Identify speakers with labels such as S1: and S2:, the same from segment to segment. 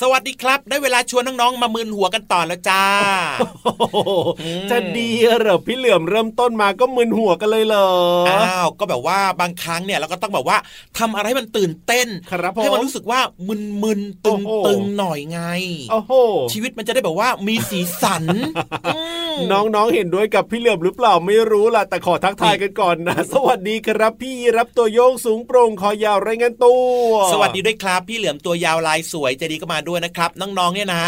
S1: สวัสดีครับ ได้เว
S2: ลาชวนน้องๆมามึนหัวกันต่อแล้วจ้า
S3: โอ้โหจะดีเหรอพี่เหลือมเริ่มต้นมาก็มึนหัวกันเลยเหรอ
S2: อ้าวก็แบบว่าบางครั้งเนี่ยเราก็ต้องแบบว่าทำอะไรให้มันตื่นเต้น
S3: ครับผม
S2: ให้มันรู้สึกว่ามึนๆ
S3: โอ้โห
S2: ตึงๆหน่อยไง
S3: โอ้โห
S2: ชีวิตมันจะได้แบบว่ามีสีสันอืม
S3: น้องๆเห็นด้วยกับพี่เหลือมหรือเปล่าไม่รู้ล่ะแต่ขอทักทายกันก่อนนะ สวัสดีครับพี่รับตัวโยงสูงโปร่งคอยาวไรายงานตัว
S2: สวัสดีด้วยครับ พี่เหลือมตัวยาวลายสวยใจดีก็มาด้วยนะครับ น้องๆเนี่ยนะ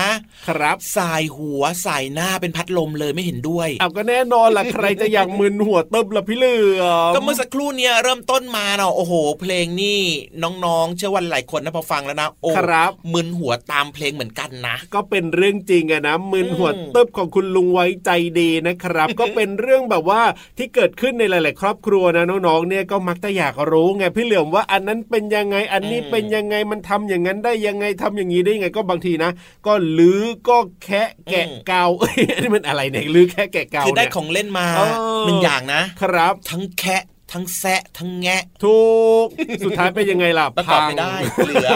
S2: ครับสายหัวสายหน้าเป็นพัดลมเลยไม่เห็นด้วย
S3: เอาก็แน่นอนล่ะใครจะอยากมึนหัวตึบล่ะพี่เหลือม
S2: ก็เมื่อสักครู่เนี่ยเริ่มต้นมาเนาะโอ้โห เพลงนี่น้องๆ เชื่อว่าหลายคนนะพอฟังแล้วนะโอ้
S3: ครับ
S2: มึนหัวตามเพลงเหมือนกันนะ
S3: ก็เป็นเรื่องจริงอะนะมึนหัว
S2: อืม
S3: ตึบของคุณลุงไว้ใจดีนะครับ ก็เป็นเรื่องแบบว่าที่เกิดขึ้นในหลาย ๆ ครอบครัวนะน้องๆเนี่ยก็มักจะอยากรู้ไงพี่เหลือมว่าอันนั้นเป็นยังไงอันนี้เป็นยังไงมันทำอย่างนั้นได้ยังไงทำอย่างนี้ได้ยังไงก็บางทีนะ ก็ลื้อก็แคะแกะเกาเอ้ยอันนี้มันอะไรเนี่ยลื้อแคะแกะเกา
S2: คือได้
S3: เนี่ย
S2: ของเล่นมา
S3: เออ
S2: หนึ่งอย่างนะ
S3: ครับ
S2: ทั้งแคะ ทั้งแซะทั้งแงะ
S4: ถูกสุดท้ายเป็นยังไงล่ะ
S2: ประกอบไม่ได้เหลือ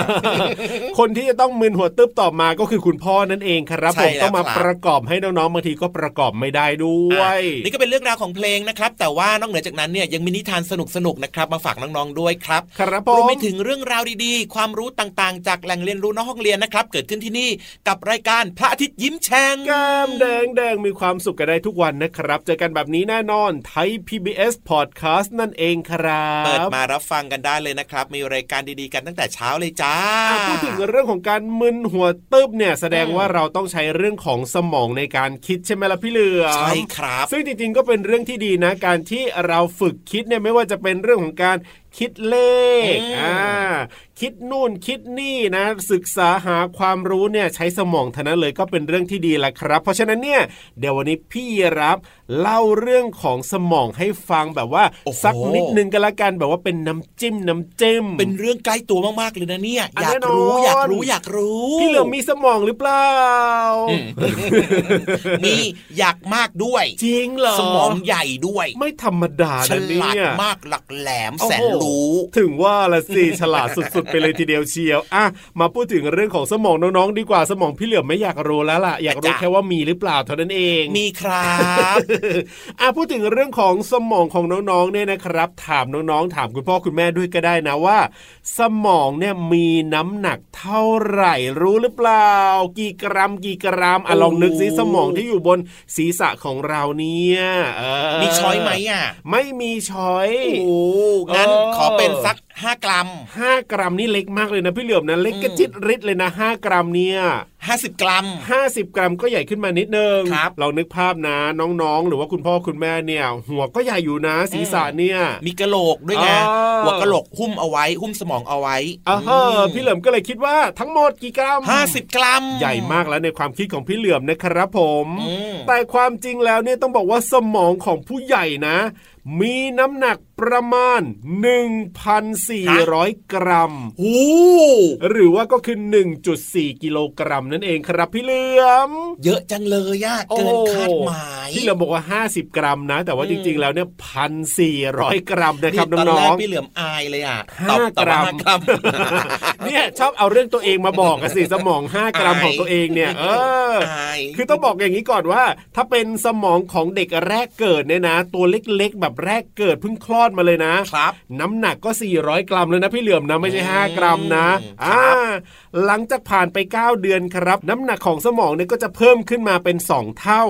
S4: คนที่จะต้องมึนหัวตึ๊บต่อมาก็คือคุณพ่อนั่นเองครับ
S2: ใช่
S4: ผม
S2: แล้ว
S4: ต้องมา
S2: ครับ
S4: ประกอบให้น้องๆบางทีก็ประกอบไม่ได้ด้วย
S2: อะนี่ก็เป็นเรื่องราวของเพลงนะครับ แต่ว่านอกเหนือจากนั้นเนี่ยยังมีนิทานสนุกๆนะครับ มาฝากน้องๆด้วยครับ
S4: ครับผ
S2: รวม
S4: ม
S2: ไปถึงเรื่องราวดีๆ ความรู้ต่างๆ จากแหล่งเรียนรู้นอกห้องเรียนนะครับ เกิดขึ้นที่นี่กับรายการพระอาทิตย์ยิ้มแฉ่ง
S4: แก้มแดงแดงมีความสุขกันได้ทุกวันนะครับ เจอกันแบบนี้แน่นอนไทย PBS Podcast นั่นเองครับ
S2: เปิดมารับฟังกันได้เลยนะครับ มีรายการดีๆกันตั้งแต่เช้าเลยจ้า
S4: อะพูดถึงเรื่องของการมึนหัวตึ๊บเนี่ยแสดงว่าเราต้องใช้เรื่องของสมองในการคิดใช่ไหมล่ะพี่เหลือม
S2: ใช่ครับ
S4: ซึ่งจริงๆก็เป็นเรื่องที่ดีนะ การที่เราฝึกคิดเนี่ยไม่ว่าจะเป็นเรื่องของการคิดเลข
S2: อืม
S4: อ่าคิดนู่นคิดนี่นะ ศึกษาหาความรู้เนี่ยใช้สมองเท่านั้นเลยก็เป็นเรื่องที่ดีแหละครับ เพราะฉะนั้นเนี่ยเดี๋ยววันนี้พี่รับเล่าเรื่องของสมองให้ฟังแบบว่า
S2: โอ้โห
S4: สักนิดนึงกันละกันแบบว่าเป็นน้ำจิ้มน้ำจิ้ม
S2: เป็นเรื่องใกล้ตัวมากๆเลยนะเนี่ย
S4: อะ
S2: อยาก
S4: แน่นอน
S2: รู้อยากรู้อยากรู้
S4: พี่เหลือมมีสมองหรือเปล่า
S2: อืมมีอยากมากด้วย
S4: จริงเหรอ
S2: สมองใหญ่ด้วย
S4: ไม่ธรรมดา
S2: ฉ
S4: นะเนี่
S2: ลาด
S4: ย
S2: มากหลักแหลม
S4: โอ้โห
S2: แสนรู้
S4: ถึงว่าละสิฉลาดสุดๆ ไปเลยทีเดียวเชียวอะมาพูดถึงเรื่องของสมองน้องๆดีกว่าสมองพี่เหลิมไม่อยากรู้แล้วล่ะ อยากรู้
S2: จ้ะ
S4: แค่ว่ามีหรือเปล่าเท่านั้นเอง
S2: มีครับ
S4: อะพูดถึงเรื่องของสมองของน้องๆเนี่ยนะครับ ถามน้องๆถามคุณพ่อคุณแม่ด้วยก็ได้นะว่า สมองเนี่ยมีน้ำหนักเท่าไหร่รู้หรือเปล่า กี่กรัมกี่กรัมอะลองนึกซิสมองที่อยู่บนศีรษะของเราเนี่ยเออ
S2: มีช้อยไหมอะ
S4: ไม่มีช้อย
S2: โอ้งั้น
S4: เออ
S2: ขอเป็นสักห้ากรัม
S4: ห้ากรัมนี่เล็กมากเลยนะพี่เหลือมนะเล็กกระจิตริดเลยนะห้ากรัมเนี่ย
S2: ห้าสิบกรัม
S4: ห้าสิบกรัมก็ใหญ่ขึ้นมานิดนึง
S2: ครับ
S4: เรานึกภาพนะน้องๆ หรือว่าคุณพ่อคุณแม่เนี่ย หัวก็ใหญ่อยู่นะศีรษะเนี่ย
S2: มีกระโหลกด้วยไง
S4: อ๋อ
S2: หัวกระโหลกหุ้มเอาไว้ หุ้มสมองเอาไว้
S4: อ่าฮะพี่เหลือมก็เลยคิดว่าทั้งหมดกี่กรัม
S2: ห้าสิบกรัม
S4: ใหญ่มากแล้วในความคิดของพี่เหลือมนะครับผม
S2: อืม
S4: แต่ความจริงแล้วเนี่ยต้องบอกว่าสมองของผู้ใหญ่นะ มีน้ำหนักประมาณ 1,400 กรัม
S2: โอ้
S4: หรือว่าก็คือ 1.4 กิโลกรัมนั่นเองครับพี่เหลือม
S2: เยอะจังเลยอะเกินคาดหมาย
S4: พี่เหลือมบอกว่า 50 กรัมนะ แต่ว่าจริงๆ แล้วเนี่ยพันสี่ร้อยกรัมนะครับ
S2: ตอน
S4: น้
S2: แร
S4: อกง
S2: พี่เหลือมอายเลยอะ
S4: ห้า
S2: ตอบตอบ
S4: กรัม
S2: ห้ากรัม
S4: ๆเนี่ยชอบเอาเรื่องตัวเองมาบอกกันสิสมอง 5 กรัม
S2: อาย
S4: ของตัวเองเนี่ยเออ
S2: อาย
S4: คือต้องบอกอย่างนี้ก่อนว่า ถ้าเป็นสมองของเด็กแรกเกิดเนี่ยนะ ตัวเล็กๆแบบแรกเกิดเพิ่งคลอดมาเลยนะ
S2: ครับ
S4: น้ำหนักก็ 400 กรัมเลยนะพี่เหลือมนะไม่ใช่ 5 กรัมนะ
S2: อืม
S4: อ่าหลังจากผ่านไป 9 เดือนครับ น้ำหนักของสมองเนี่ยก็จะเพิ่มขึ้นมาเป็น 2 เท่า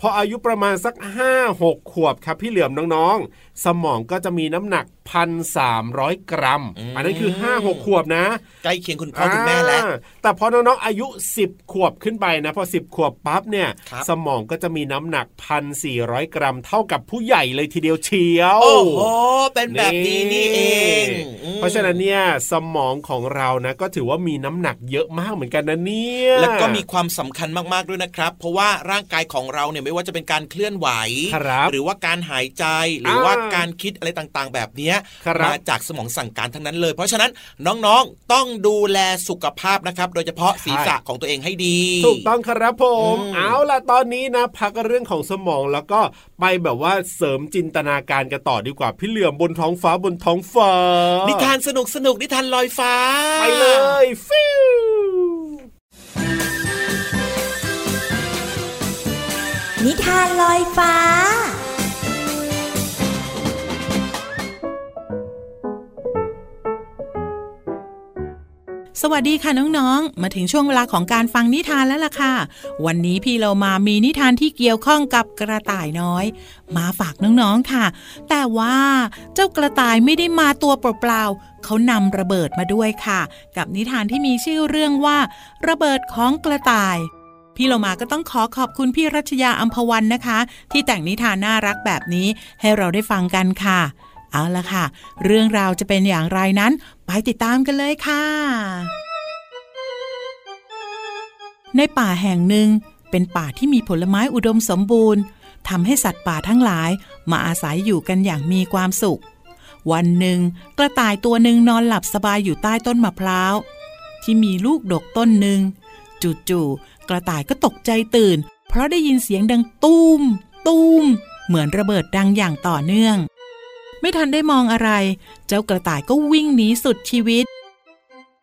S4: พออายุประมาณสัก 5-6 ขวบครับพี่เหลือมน้องๆ สมองก็จะมีน้ำหนัก 1,300 กรัม อันนั้นคือ 5-6 ขวบนะ
S2: ใกล้เคียงคุณพ่อคุณแม่แล้ว
S4: อ่าแต่พอน้องๆ อายุ 10 ขวบขึ้นไปนะ พอ 10 ขวบปั๊บเนี่ย
S2: ครับ
S4: สมองก็จะมีน้ำหนัก 1,400 กรัม เท่ากับผู้ใหญ่เลยทีเดียวเชียว
S2: โอ้โห เป็นแบบนี้นี่เองอืม
S4: เพ ราะฉะนั้นเนี่ยสมองของเรานะก็ถือว่ามีน้ำหนักเยอะมากเหมือนกันนะเนี่ย
S2: แล้วก็มีความสำคัญมากๆด้วยนะครับ เพราะว่าร่างกายของเราเนี่ยไม่ว่าจะเป็นการเคลื่อนไหว
S4: ครับ
S2: หรือว่าการหายใจหรือว่าการคิดอะไรต่างๆ แบบเนี้ย
S4: ครับ
S2: มาจากสมองสั่งการทั้งนั้นเลย เพราะฉะนั้นน้องๆต้องดูแลสุขภาพนะครับ โดยเฉพาะศีรษะของตัวเองให้ดี
S4: ถูกต้องครับผม
S2: อืม
S4: เอาล่ะตอนนี้นะพักเรื่องของสมองแล้วก็ไปแบบว่าเสริมจินตนาการกันต่อดีกว่าพี่เหลื่อมบนท้องฟ้าบนท้องฟ้า
S2: นิ
S4: นิ
S2: ทานสนุกสนุกนิทานลอยฟ้า
S4: ไปเลยฟิว
S5: นิทานลอยฟ้า
S6: สวัสดีค่ะน้องๆ มาถึงช่วงเวลาของการฟังนิทานแล้วล่ะค่ะ วันนี้พี่เรามามีนิทานที่เกี่ยวข้องกับกระต่ายน้อย มาฝากน้องๆค่ะ แต่ว่าเจ้ากระต่ายไม่ได้มาตัวเปล่าๆเขานำระเบิดมาด้วยค่ะ กับนิทานที่มีชื่อเรื่องว่า ระเบิดของกระต่ายพี่เรามาก็ต้องขอขอบคุณพี่รัชยาอัมพวันนะคะ ที่แต่งนิทานน่ารักแบบนี้ให้เราได้ฟังกันค่ะ เอาละค่ะ เรื่องราวจะเป็นอย่างไรนั้น ไปติดตามกันเลยค่ะ ในป่าแห่งหนึ่ง เป็นป่าที่มีผลไม้อุดมสมบูรณ์ทำให้สัตว์ป่าทั้งหลายมาอาศัยอยู่กันอย่างมีความสุข วันหนึ่ง กระต่ายตัวหนึ่งนอนหลับสบายอยู่ใต้ต้นมะพร้าว ที่มีลูกดกต้นหนึ่งจู่ๆกระต่ายก็ตกใจตื่น เพราะได้ยินเสียงดังตูม ตูม เหมือนระเบิดดังอย่างต่อเนื่อง ไม่ทันได้มองอะไร เจ้ากระต่ายก็วิ่งหนีสุดชีวิต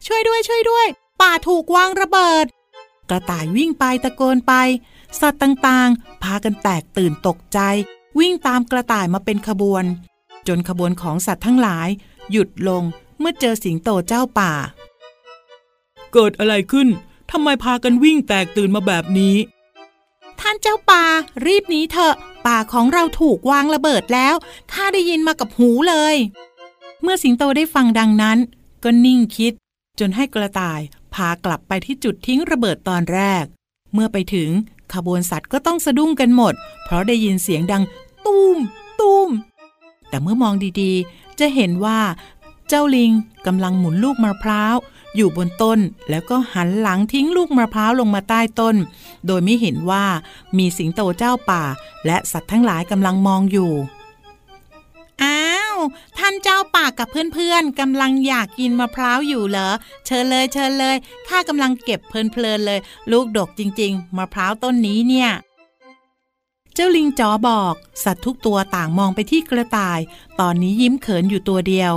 S6: ช่วยด้วยช่วยด้วย ป่าถูกวางระเบิด กระต่ายวิ่งไปตะโกนไป สัตว์ต่างๆ พากันแตกตื่นตกใจ วิ่งตามกระต่ายมาเป็นขบวน จนขบวนของสัตว์ทั้งหลาย หยุดลงเมื่อเจอสิงโตเจ้าป่า เกิดอะไรขึ้นทำไมพากันวิ่งแตกตื่นมาแบบนี้ ท่านเจ้าป่ารีบหนีเถอะ ป่าของเราถูกวางระเบิดแล้วข้าได้ยินมากับหูเลย เมื่อสิงโตได้ฟังดังนั้น ก็นิ่งคิด จนให้กระต่ายพากลับไปที่จุดทิ้งระเบิดตอนแรก เมื่อไปถึงขบวนสัตว์ก็ต้องสะดุ้งกันหมด เพราะได้ยินเสียงดังตูมตูมแต่เมื่อมองดีๆ จะเห็นว่า เจ้าลิงกำลังหมุนลูกมะพร้าว อยู่บนต้น แล้วก็หันหลังทิ้งลูกมะพร้าวลงมาใต้ต้น โดยไม่เห็นว่ามีสิงโตเจ้าป่า และสัตว์ทั้งหลายกำลังมองอยู่ อ้าว ท่านเจ้าป่ากับเพื่อนๆกำลังอยากกินมะพร้าวอยู่เหรอ เชิญเลยเชิญเลยข้ากำลังเก็บเพลินๆเลย ลูกดกจริง ๆมะพร้าวต้นนี้เนี่ยเจ้าลิงจ๋อบอก สัตว์ทุกตัวต่างมองไปที่กระต่าย ตอนนี้ยิ้มเขินอยู่ตัวเดียว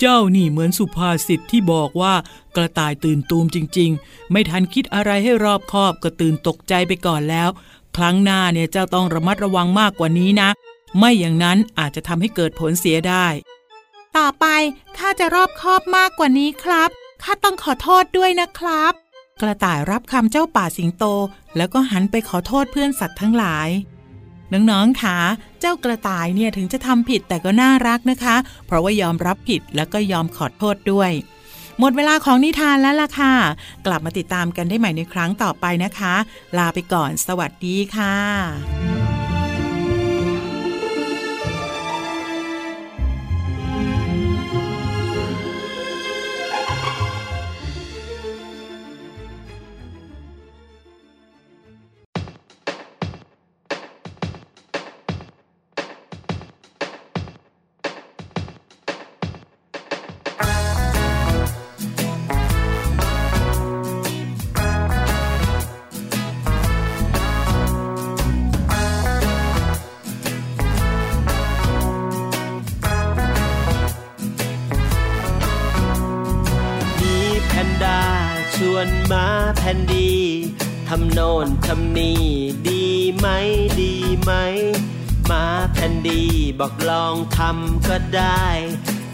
S6: เจ้านี่เหมือนสุภาษิตที่บอกว่ากระต่ายตื่นตูมจริง ๆ ไม่ทันคิดอะไรให้รอบคอบก็ตื่นตกใจไปก่อนแล้ว ครั้งหน้าเนี่ยเจ้าต้องระมัดระวังมากกว่านี้นะ ไม่อย่างนั้นอาจจะทำให้เกิดผลเสียได้ ต่อไปข้าจะรอบคอบมากกว่านี้ครับข้าต้องขอโทษด้วยนะครับ กระต่ายรับคำเจ้าป่าสิงโต แล้วก็หันไปขอโทษเพื่อนสัตว์ทั้งหลาย น้องๆค่ะเจ้ากระต่ายเนี่ยถึงจะทำผิดแต่ก็น่ารักนะคะ เพราะว่ายอมรับผิดแล้วก็ยอมขอโทษด้วยหมดเวลาของนิทานแล้วล่ะค่ะ กลับมาติดตามกันได้ใหม่ในครั้งต่อไปนะคะ ลาไปก่อน สวัสดีค่ะ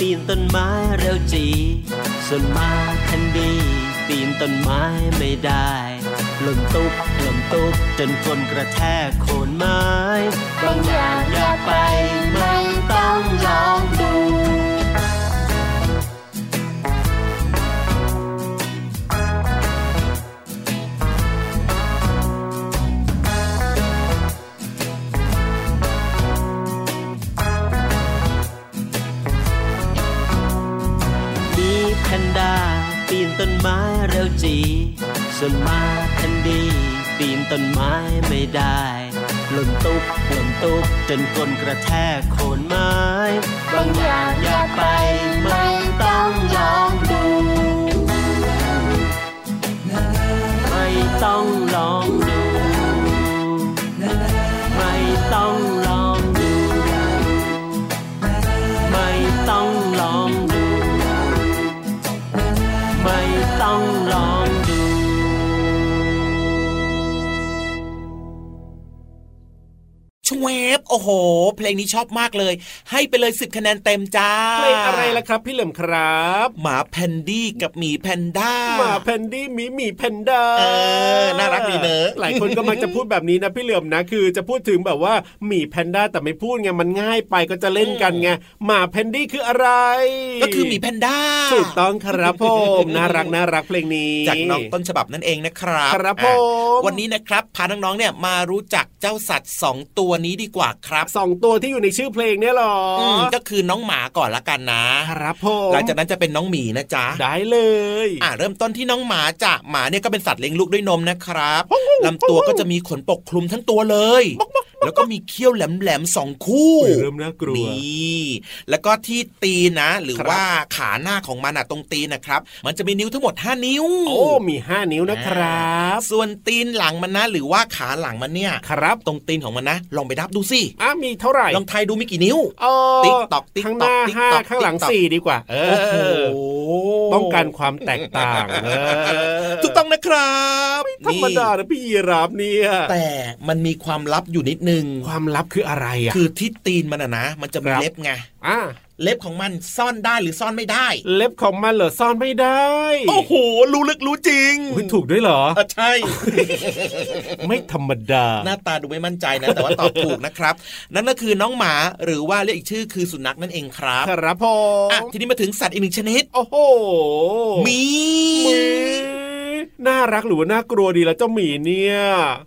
S7: ปีนต้นไม้เร็วจี ส่วนมาแคนดี ปีนต้นไม้ไม่ได้หล่นตุ๊บหล่นตุ๊บจนคนกระแทกโคนไม้ บางอย่างอยากไปไม่ต้องลองดู ต้นไม้เร็วจีส่วนมาแคนดี ปีนต้นไม้ไม่ได้หล่นตุ๊บหล่นตุ๊บจนก้นกระแทกโคนไม้ บางอย่างอยากไปไม่ต้อง
S2: โอ้โห เพลงนี้ชอบมากเลย ให้ไปเลยสิบคะแนนเต็มจ้า
S4: เพลงอะไรล่ะครับ พี่เหลิมครับ
S2: หมาแพนดี้กับหมีแพนด้า
S4: หมาแพนดี้หมีหมีแพนด้า
S2: เออน่ารักดีเนอะ
S4: หลายคนก็มักจะพูดแบบนี้นะพี่เหลิมนะคือจะพูดถึงแบบว่าหมีแพนด้าแต่ไม่พูดไงมันง่ายไปก็จะเล่นกันไงหมาแพนดี้คืออะไร
S2: ก็คือหมีแพนด้า
S4: ถูกต้องครับผมน่ารักน่ารักเพลงนี้
S2: จากน้องต้นฉบับนั่นเองนะครับ
S4: ครับ
S2: อะ
S4: ผม
S2: วันนี้นะครับพาน้องๆเนี่ยมารู้จักเจ้าสัตว์สองตัวนี้ดีกว่าครับ
S4: สองตัวที่อยู่ในชื่อเพลงเนี่ยหรออ
S2: มก็คือน้องหมาก่อนละกันนะ ครับ
S4: ผม
S2: หลังจากนั้นจะเป็นน้องหมีนะจ๊ะ
S4: ได้เลย
S2: อ่าเริ่มต้นที่น้องหมาจ้ะหมาเนี่ยก็เป็นสัตว์เลี้ยงลูกด้วยนมนะครับลำตัวก็จะมีขนปกคลุมทั้งตัวเลย แล้วก็มีเขี้ยวแหลมๆสองคู่
S4: โอ้ยเริ่มน่ากลัว
S2: นี่แล้วก็ที่ตีนนะหรือ
S4: ครับ
S2: ว่าขาหน้าของมันอะตรงตีนนะครับ มันจะมีนิ้วทั้งหมด 5 นิ้ว
S4: โอ้มีห้านิ้วนะครับ
S2: ส่วนตีนหลังมันนะ หรือว่าขาหลังมันเนี่ย
S4: ครับ
S2: ตรงตีนของมันนะ ลองไปนับดูสิ
S4: อะมีเท่าไหร่
S2: ลองทายดูมีกี่นิ้ว
S4: เออ
S2: ติ๊กตอกติ๊ก
S4: ข้างห
S2: ตอก
S4: น้า
S2: ติ๊ก
S4: ห้า
S2: ตอก
S4: ข้างหลัง
S2: ติ๊กตอก
S4: สี่ดีกว่า เอ
S2: โอ้โห
S4: อต้องการความแตกต่างเออ
S2: ถูกต้องนะครับ
S4: ธรรมดานะพี่ยีราฟเนี่ย
S2: แต่มันมีความลับอยู่นิดนึง
S4: ความลับคืออะไรอะ
S2: คือที่ตีนมันอะนะ มันจะมี
S4: ครับ
S2: เล็บไง
S4: อะ
S2: เล็บของมันซ่อนได้หรือซ่อนไม่ได้
S4: เล็บของมันเหรอซ่อนไม่ได้
S2: โอ้โห รู้ลึกรู้จริง
S4: อุ๊ยถูกด้วยเหรอ
S2: อะใช่
S4: ไม่ธรรมดา
S2: หน้าตาดูไม่มั่นใจนะ แต่ว่าตอบถูกนะครับ นั่นก็คือน้องหมาหรือว่าเรียกอีกชื่อคือสุนัขนั่นเองครับ
S4: ครับผม
S2: อะทีนี้มาถึงสัตว์อีกหนึ่งชนิด
S4: โอ้โห
S2: หมี
S4: หมี น่ารักหรือว่าน่ากลัวดีแล้วเจ้าหมีเนี่ย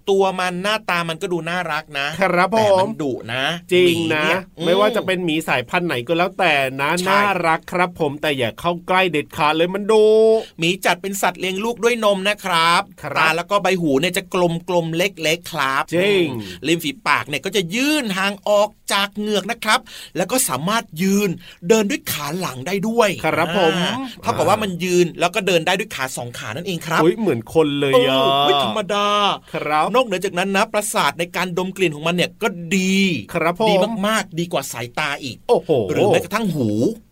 S2: ตัวมันหน้าตามันก็ดูน่ารักนะครับ
S4: ผ
S2: แต่
S4: ม
S2: มันดุนะ
S4: จริง
S2: หมี
S4: นะ
S2: เย
S4: ไม่ว่าจะเป็นหมีสายพันธุ์ไหนก็แล้วแต่นะ
S2: ใช่
S4: น่ารักครับ ผมแต่อย่าเข้าใกล้เด็ดขาดเลยมันดู
S2: หมีจัดเป็นสัตว์เลี้ยงลูกด้วยนมนะครับ
S4: ครับ
S2: ตาแล้วก็ใบหูเนี่ยจะกลมกลมๆเล็กๆครับ
S4: จริง
S2: อืมริมฝีปากเนี่ยก็จะยื่นห่างออกจากเหงือกนะครับ แล้วก็สามารถยืนเดินด้วยขาหลังได้ด้วย
S4: ครับผม
S2: อ่าเท่ากับว่ามันยืนแล้วก็เดินได้ด้วยขาสองขานั่นเองครับ
S4: อุ้ยเหมือนคนเลย
S2: เอ
S4: อะ
S2: อไม่ธรรมดา
S4: ครับ
S2: นอกเหนือจากนั้นนะประสาทในการดมกลิ่นของมันเนี่ยก็ดี
S4: ครับผม
S2: ดีมากๆ ดีกว่าสายตาอีก
S4: โอ้โห
S2: หรือแม้กระทั่งหู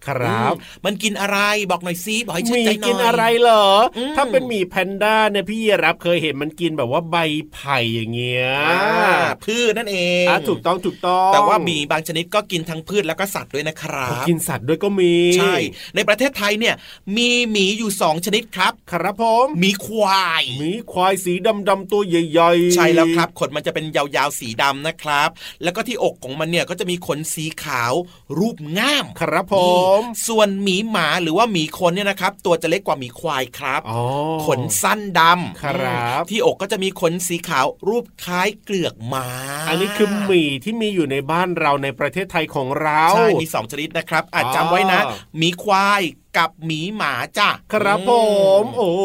S4: ครับ
S2: อืมมันกินอะไรบอกหน่อยซิบอกให้
S4: ห
S2: ชื่น
S4: มี
S2: ใจหน่อย
S4: กินอะไรเหรออ
S2: ม
S4: ถ้าเป็นหมีแพนด้าเนี่ยพี่รับเคยเห็นมันกินแบบว่าใบไผ่อย่างเงี้ย
S2: อ่าพืชนั่นเอง
S4: อะถูกต้องถูกต้อง
S2: แต่ว่าหมีบางชนิดก็กินทั้งพืชแล้วก็สัตว์ด้วยนะครั
S4: โอ้
S2: บ
S4: กินสัตว์ด้วยก็มี
S2: ใช่ ในประเทศไทยเนี่ยมีหมีอยู่สองชนิดครับ
S4: ครับผม
S2: หมีควาย
S4: หมีควายสีดำๆตัวใหญ่ๆ
S2: ใช่แล้วครับ ขนมันจะเป็นยาวๆสีดำนะครับ แล้วก็ที่อกของมันเนี่ยก็จะมีขนสีขาวรูปง่าม
S4: ครับผม
S2: นี่ส่วนหมีหมาหรือว่าหมีคนเนี่ยนะครับ ตัวจะเล็กกว่าหมีควายครับ
S4: อ๋อ
S2: ขนสั้นดำ
S4: ครับ
S2: ที่อกก็จะมีขนสีขาวรูปคล้ายเกลือกม้า
S4: อันนี้คือหมีที่มีอยู่ในบ้านเราในประเทศไทยของเรา
S2: ใช่มีสองชนิดนะครับอาจ
S4: อ๋อ
S2: จำไว้นะหมีควาย กับหมีหมาจ้ะ
S4: ครับผ
S2: อื
S4: มโอ้โห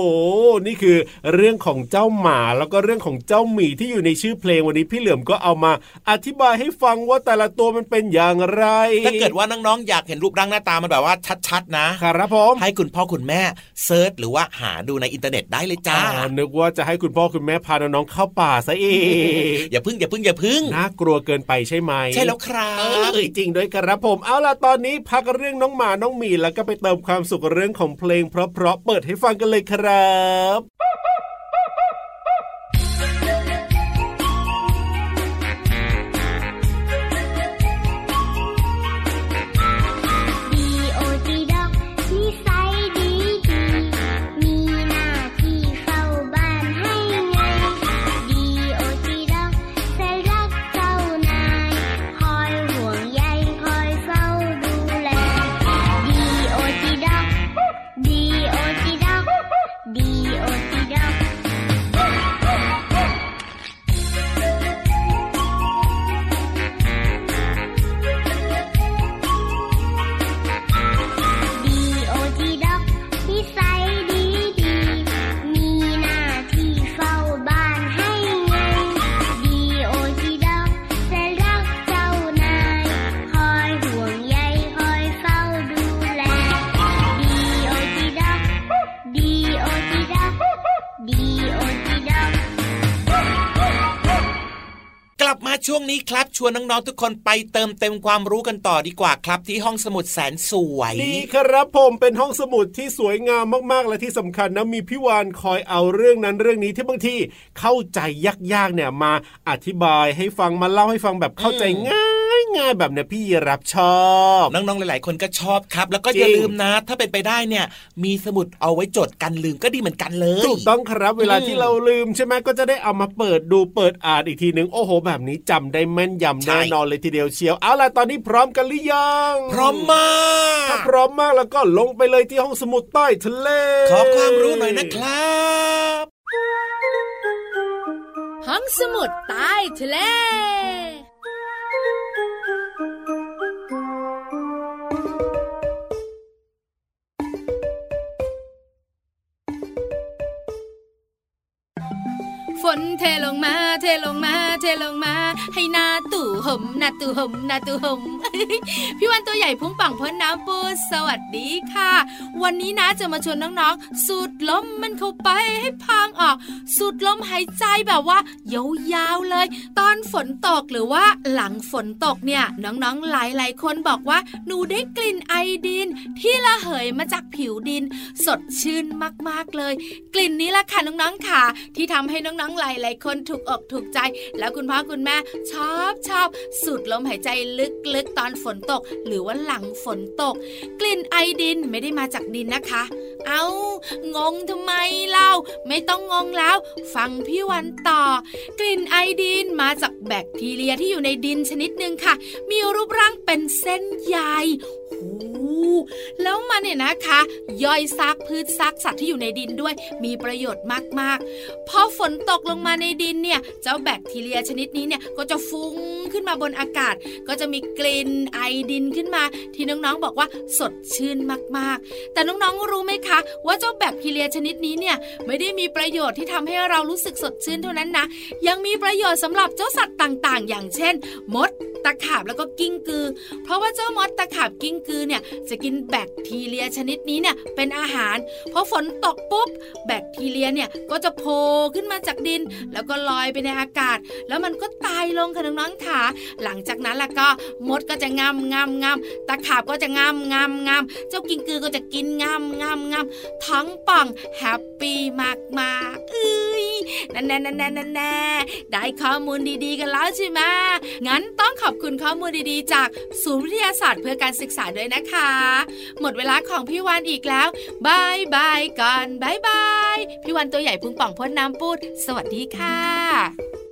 S4: นี่คือเรื่องของเจ้าหมาแล้วก็เรื่องของเจ้าหมีที่อยู่ในชื่อเพลงวันนี้พี่เหลือมก็เอามา อธิบายให้ฟังว่าแต่ละตัวมันเป็นอย่างไร
S2: ถ้าเกิดว่าน้องๆอยากเห็นรูปร่างหน้าตามันแบบว่าชัดๆ นะ
S4: ครับผม
S2: ให้คุณพ่อคุณแม่เซิร์ชหรือว่าหาดูในอินเทอร์เน็ตได้เลยจ้า
S4: อ๋อนึกว่าจะให้คุณพ่อคุณแม่พาน้องๆเข้าป่าซะเอง
S2: อย่าพึ่งอย่าพึ่งอย่าพึ่ง
S4: น่ากลัวเกินไปใช่ไหม
S2: ใช่แล้วครับ
S4: เออจริงด้วยครับผมเอาล่ะตอนนี้พักเรื่องน้องหมาน้องหมีแล้วก็ไปเติมความความสุขเรื่องของเพลงเพราะๆเปิดให้ฟังกันเลย
S2: ครับ ชวนน้องๆทุกคนไปเติมเต็มความรู้กันต่อดีกว่าครับ ที่ห้องสมุดแสนสวย
S4: ดีครับผมเป็นห้องสมุดที่สวยงามมากๆ และที่สำคัญนะมีพี่วานคอยเอาเรื่องนั้นเรื่องนี้ที่บางทีเข้าใจยากๆเนี่ยมาอธิบายให้ฟังมาเล่าให้ฟังแบบเข้าใจง่าย ง่ายๆแบบเนี้ยพี่รับชอบ
S2: น้องๆหลาย ๆ คนก็ชอบครับ แล้วก็อย่า
S4: จริง
S2: ลืมนะ ถ้าเป็นไปได้เนี่ย มีสมุดเอาไว้จดกันลืมก็ดีเหมือนกันเลย
S4: ถูกต้องครับเวลาที่เราลืมใช่ไหมก็จะได้เอามาเปิดดูเปิดอ่านอีกทีหนึ่งโอ้โห แบบนี้จำได้แม่นยำ
S2: ใช่
S4: แน่นอนเลยทีเดียวเชียวเอาล่ะตอนนี้พร้อมกันหรือยัง
S2: พร้อมมาก
S4: ถ้าพร้อมมากแล้วก็ลงไปเลยที่ห้องสมุดใต้ทะเล
S2: ขอความรู้หน่อยนะครับ
S8: ห้องสมุดใต้ทะเล นเทลงมา เทลงมา เทลงมา ให้หนาตู่ห่มหนาตู่ห่มหนาตู่ห่มพี่วันตัวใหญ่พุ่งปังพ้นน้ำปูสวัสดีค่ะ วันนี้นะจะมาชวนน้องๆ สูดลมมันเข้าไปให้พางออก สูดลมหายใจแบบว่ายาวๆเลย ตอนฝนตกหรือว่าหลังฝนตกเนี่ย น้องๆหลายๆคนบอกว่าหนูได้กลิ่นไอดิน ที่ระเหยมาจากผิวดิน สดชื่นมากๆเลย กลิ่นนี้ละค่ะน้องๆค่ะ ที่ทำให้น้องๆหลายๆคนถูกอกถูกใจ แล้วคุณพ่อคุณแม่ชอบชอบสูดลมหายใจลึกๆ ตอนฝนตก หรือว่าหลังฝนตก กลิ่นไอดินไม่ได้มาจากดินนะคะ เอางงทำไมเล่าไม่ต้องงงแล้ว ฟังพี่วันต่อกลิ่นไอดินมาจากแบคทีเรียที่อยู่ในดินชนิดหนึ่งค่ะ มีรูปร่างเป็นเส้นใยโอ้ แล้วมันเนี่ยนะคะ ย่อยซากพืชซากสัตว์ที่อยู่ในดินด้วย มีประโยชน์มากๆ พอฝนตกลงมาในดินเนี่ย เจ้าแบคทีเรียชนิดนี้เนี่ยก็จะฟุ้งขึ้นมาบนอากาศ ก็จะมีกลิ่นไอดินขึ้นมา ที่น้องๆบอกว่าสดชื่นมากๆ แต่น้องๆรู้ไหมคะ ว่าเจ้าแบคทีเรียชนิดนี้เนี่ยไม่ได้มีประโยชน์ที่ทำให้เรารู้สึกสดชื่นเท่านั้นนะ ยังมีประโยชน์สำหรับเจ้าสัตว์ต่างๆ อย่างเช่น มดตะขาบแล้วก็กิ้งกือ เพราะว่าเจ้ามดตะขาบกิ้งกือเนี่ยจะกินแบคทีเรียชนิดนี้เนี่ยเป็นอาหารพอฝนตกปุ๊บแบคทีเรียเนี่ยก็จะโผล่ขึ้นมาจากดิน แล้วก็ลอยไปในอากาศ แล้วมันก็ตายลงค่ะน้องๆค่ะ หลังจากนั้นล่ะก็มดก็จะงำงำงำตะขาบก็จะงำงำงำเจ้ากิ้งกือก็จะกินงำงำงำทั้งป่องแฮปปี้มากมากเอ้ยนั่นแน่นั่นแน่นั่นแน่ได้ข้อมูลดีๆกันแล้วใช่ไหมงั้นต้องขอบคุณข้อมูลดีๆ จากศูนย์วิทยาศาสตร์เพื่อการศึกษาด้วยนะคะหมดเวลาของพี่วันอีกแล้วบายบายก่อนบายบายพี่วันตัวใหญ่พุงป่องพ่นน้ำปูด สวัสดีค่ะ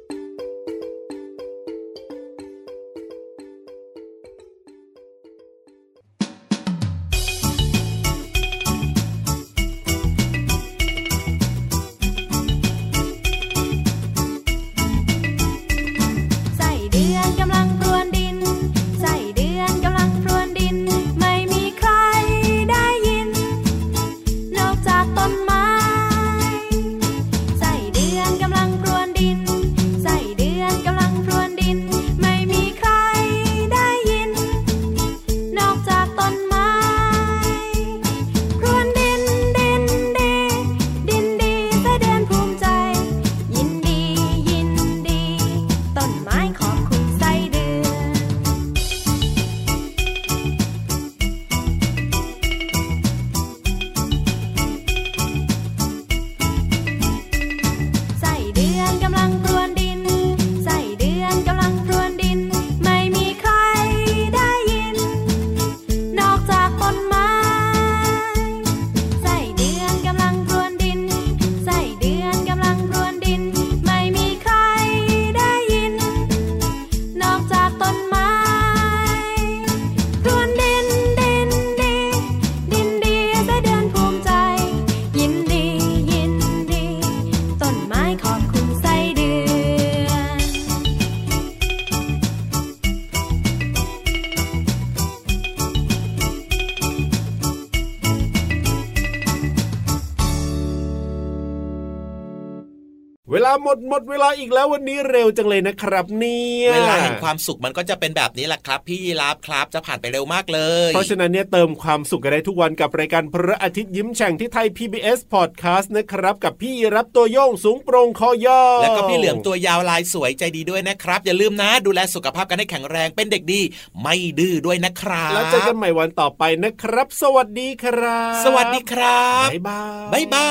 S5: ด
S4: หมดเวลาอีกแล้ววันนี้เร็วจังเลยนะครับเนี่ย
S2: เวลาแห่งความสุขมันก็จะเป็นแบบนี้แหละครับ พี่ยีราฟครับจะผ่านไปเร็วมากเลย
S4: เพราะฉะนั้นเนี่ยเติมความสุขกันได้ทุกวันกับรายการพระอาทิตย์ยิ้มแฉ่งที่ไทย PBS Podcast นะครับ กับพี่ยีรับตัวโยงสูงโปร่งคอยาว
S2: แล้วก็พี่เหลือมตัวยาวลายสวยใจดีด้วยนะครับ อย่าลืมนะ ดูแลสุขภาพกันให้แข็งแรงเป็นเด็กดี ไม่ดื้อด้วยนะครับ
S4: แล้วเจอกันใหม่วันต่อไปนะครับ สวัสดีครับ
S2: สวัสดีครับ
S4: บ๊ายบาย
S2: บ๊ายบา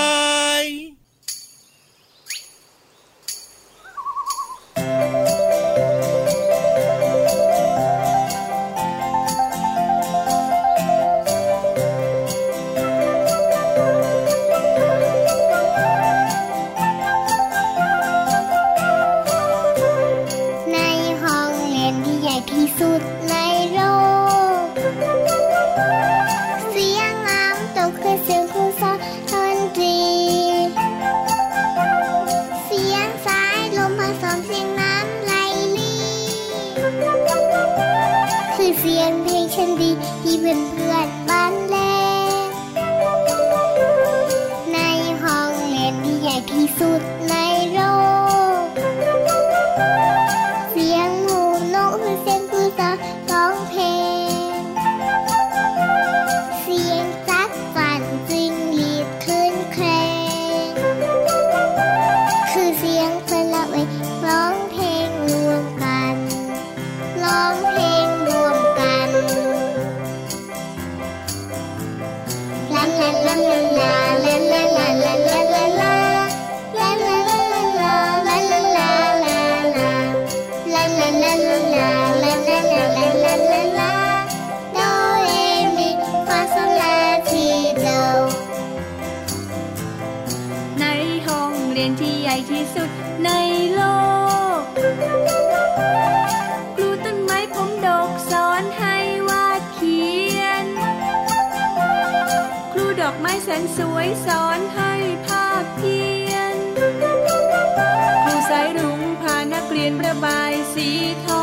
S2: ย
S9: 哥哥。 ที่สุดในโลก ครูต้นไม้ผมดอกสอน
S5: ให้วาดเขียน ครูดอกไม้แสนสวยสอนให้ภาพเพียน ครูสายรุ้งพานักเรียนระบายสีทอง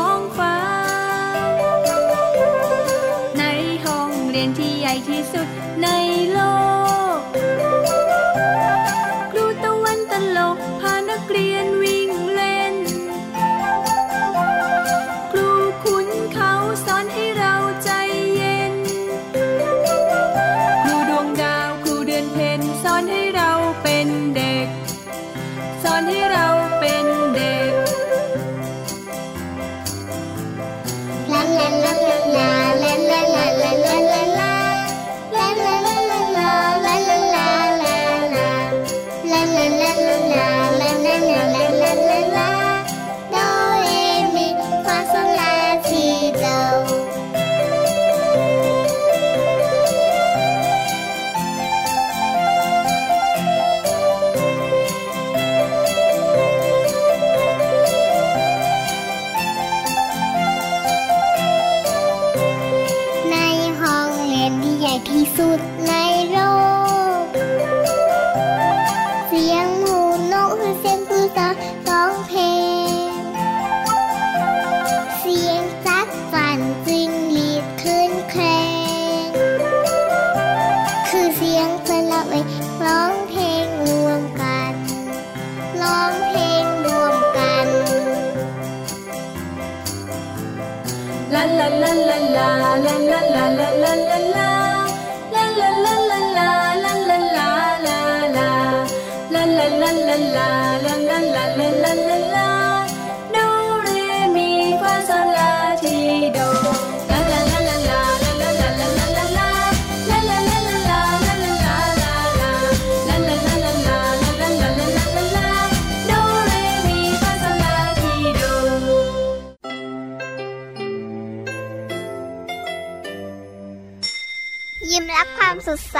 S5: ดใส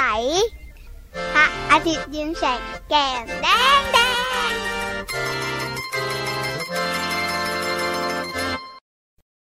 S5: พระ
S9: อาทิตย์ยิ้มแฉ่งแก้มแดงแดง